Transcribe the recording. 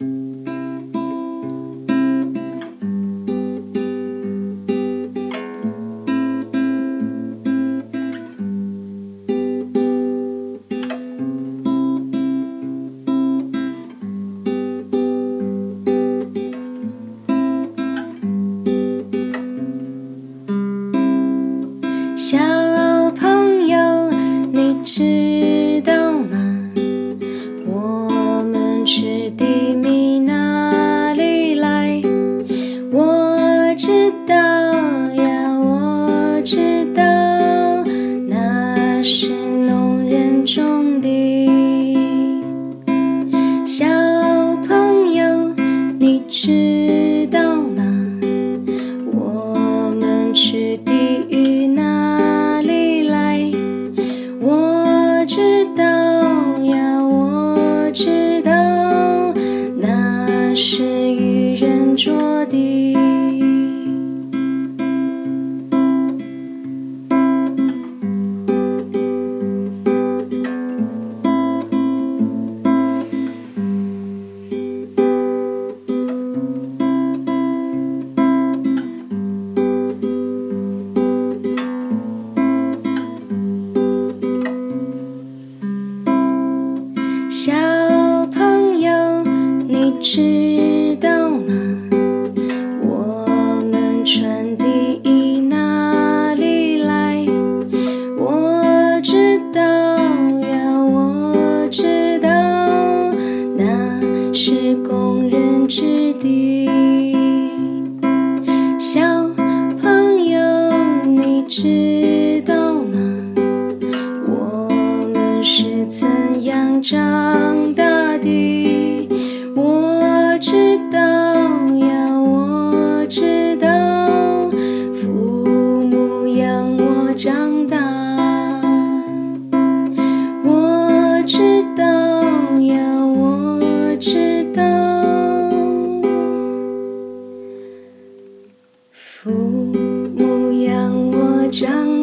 小朋友，你知道知道呀，我知道，那是农人种的。小朋友，你知小朋友，你知道吗？我们穿的衣哪里来？我知道呀，我知道，那是工人织的。小朋友，你知长大的，我知道呀，我知道父母养我长大。我知道呀，我知道父母养我长大。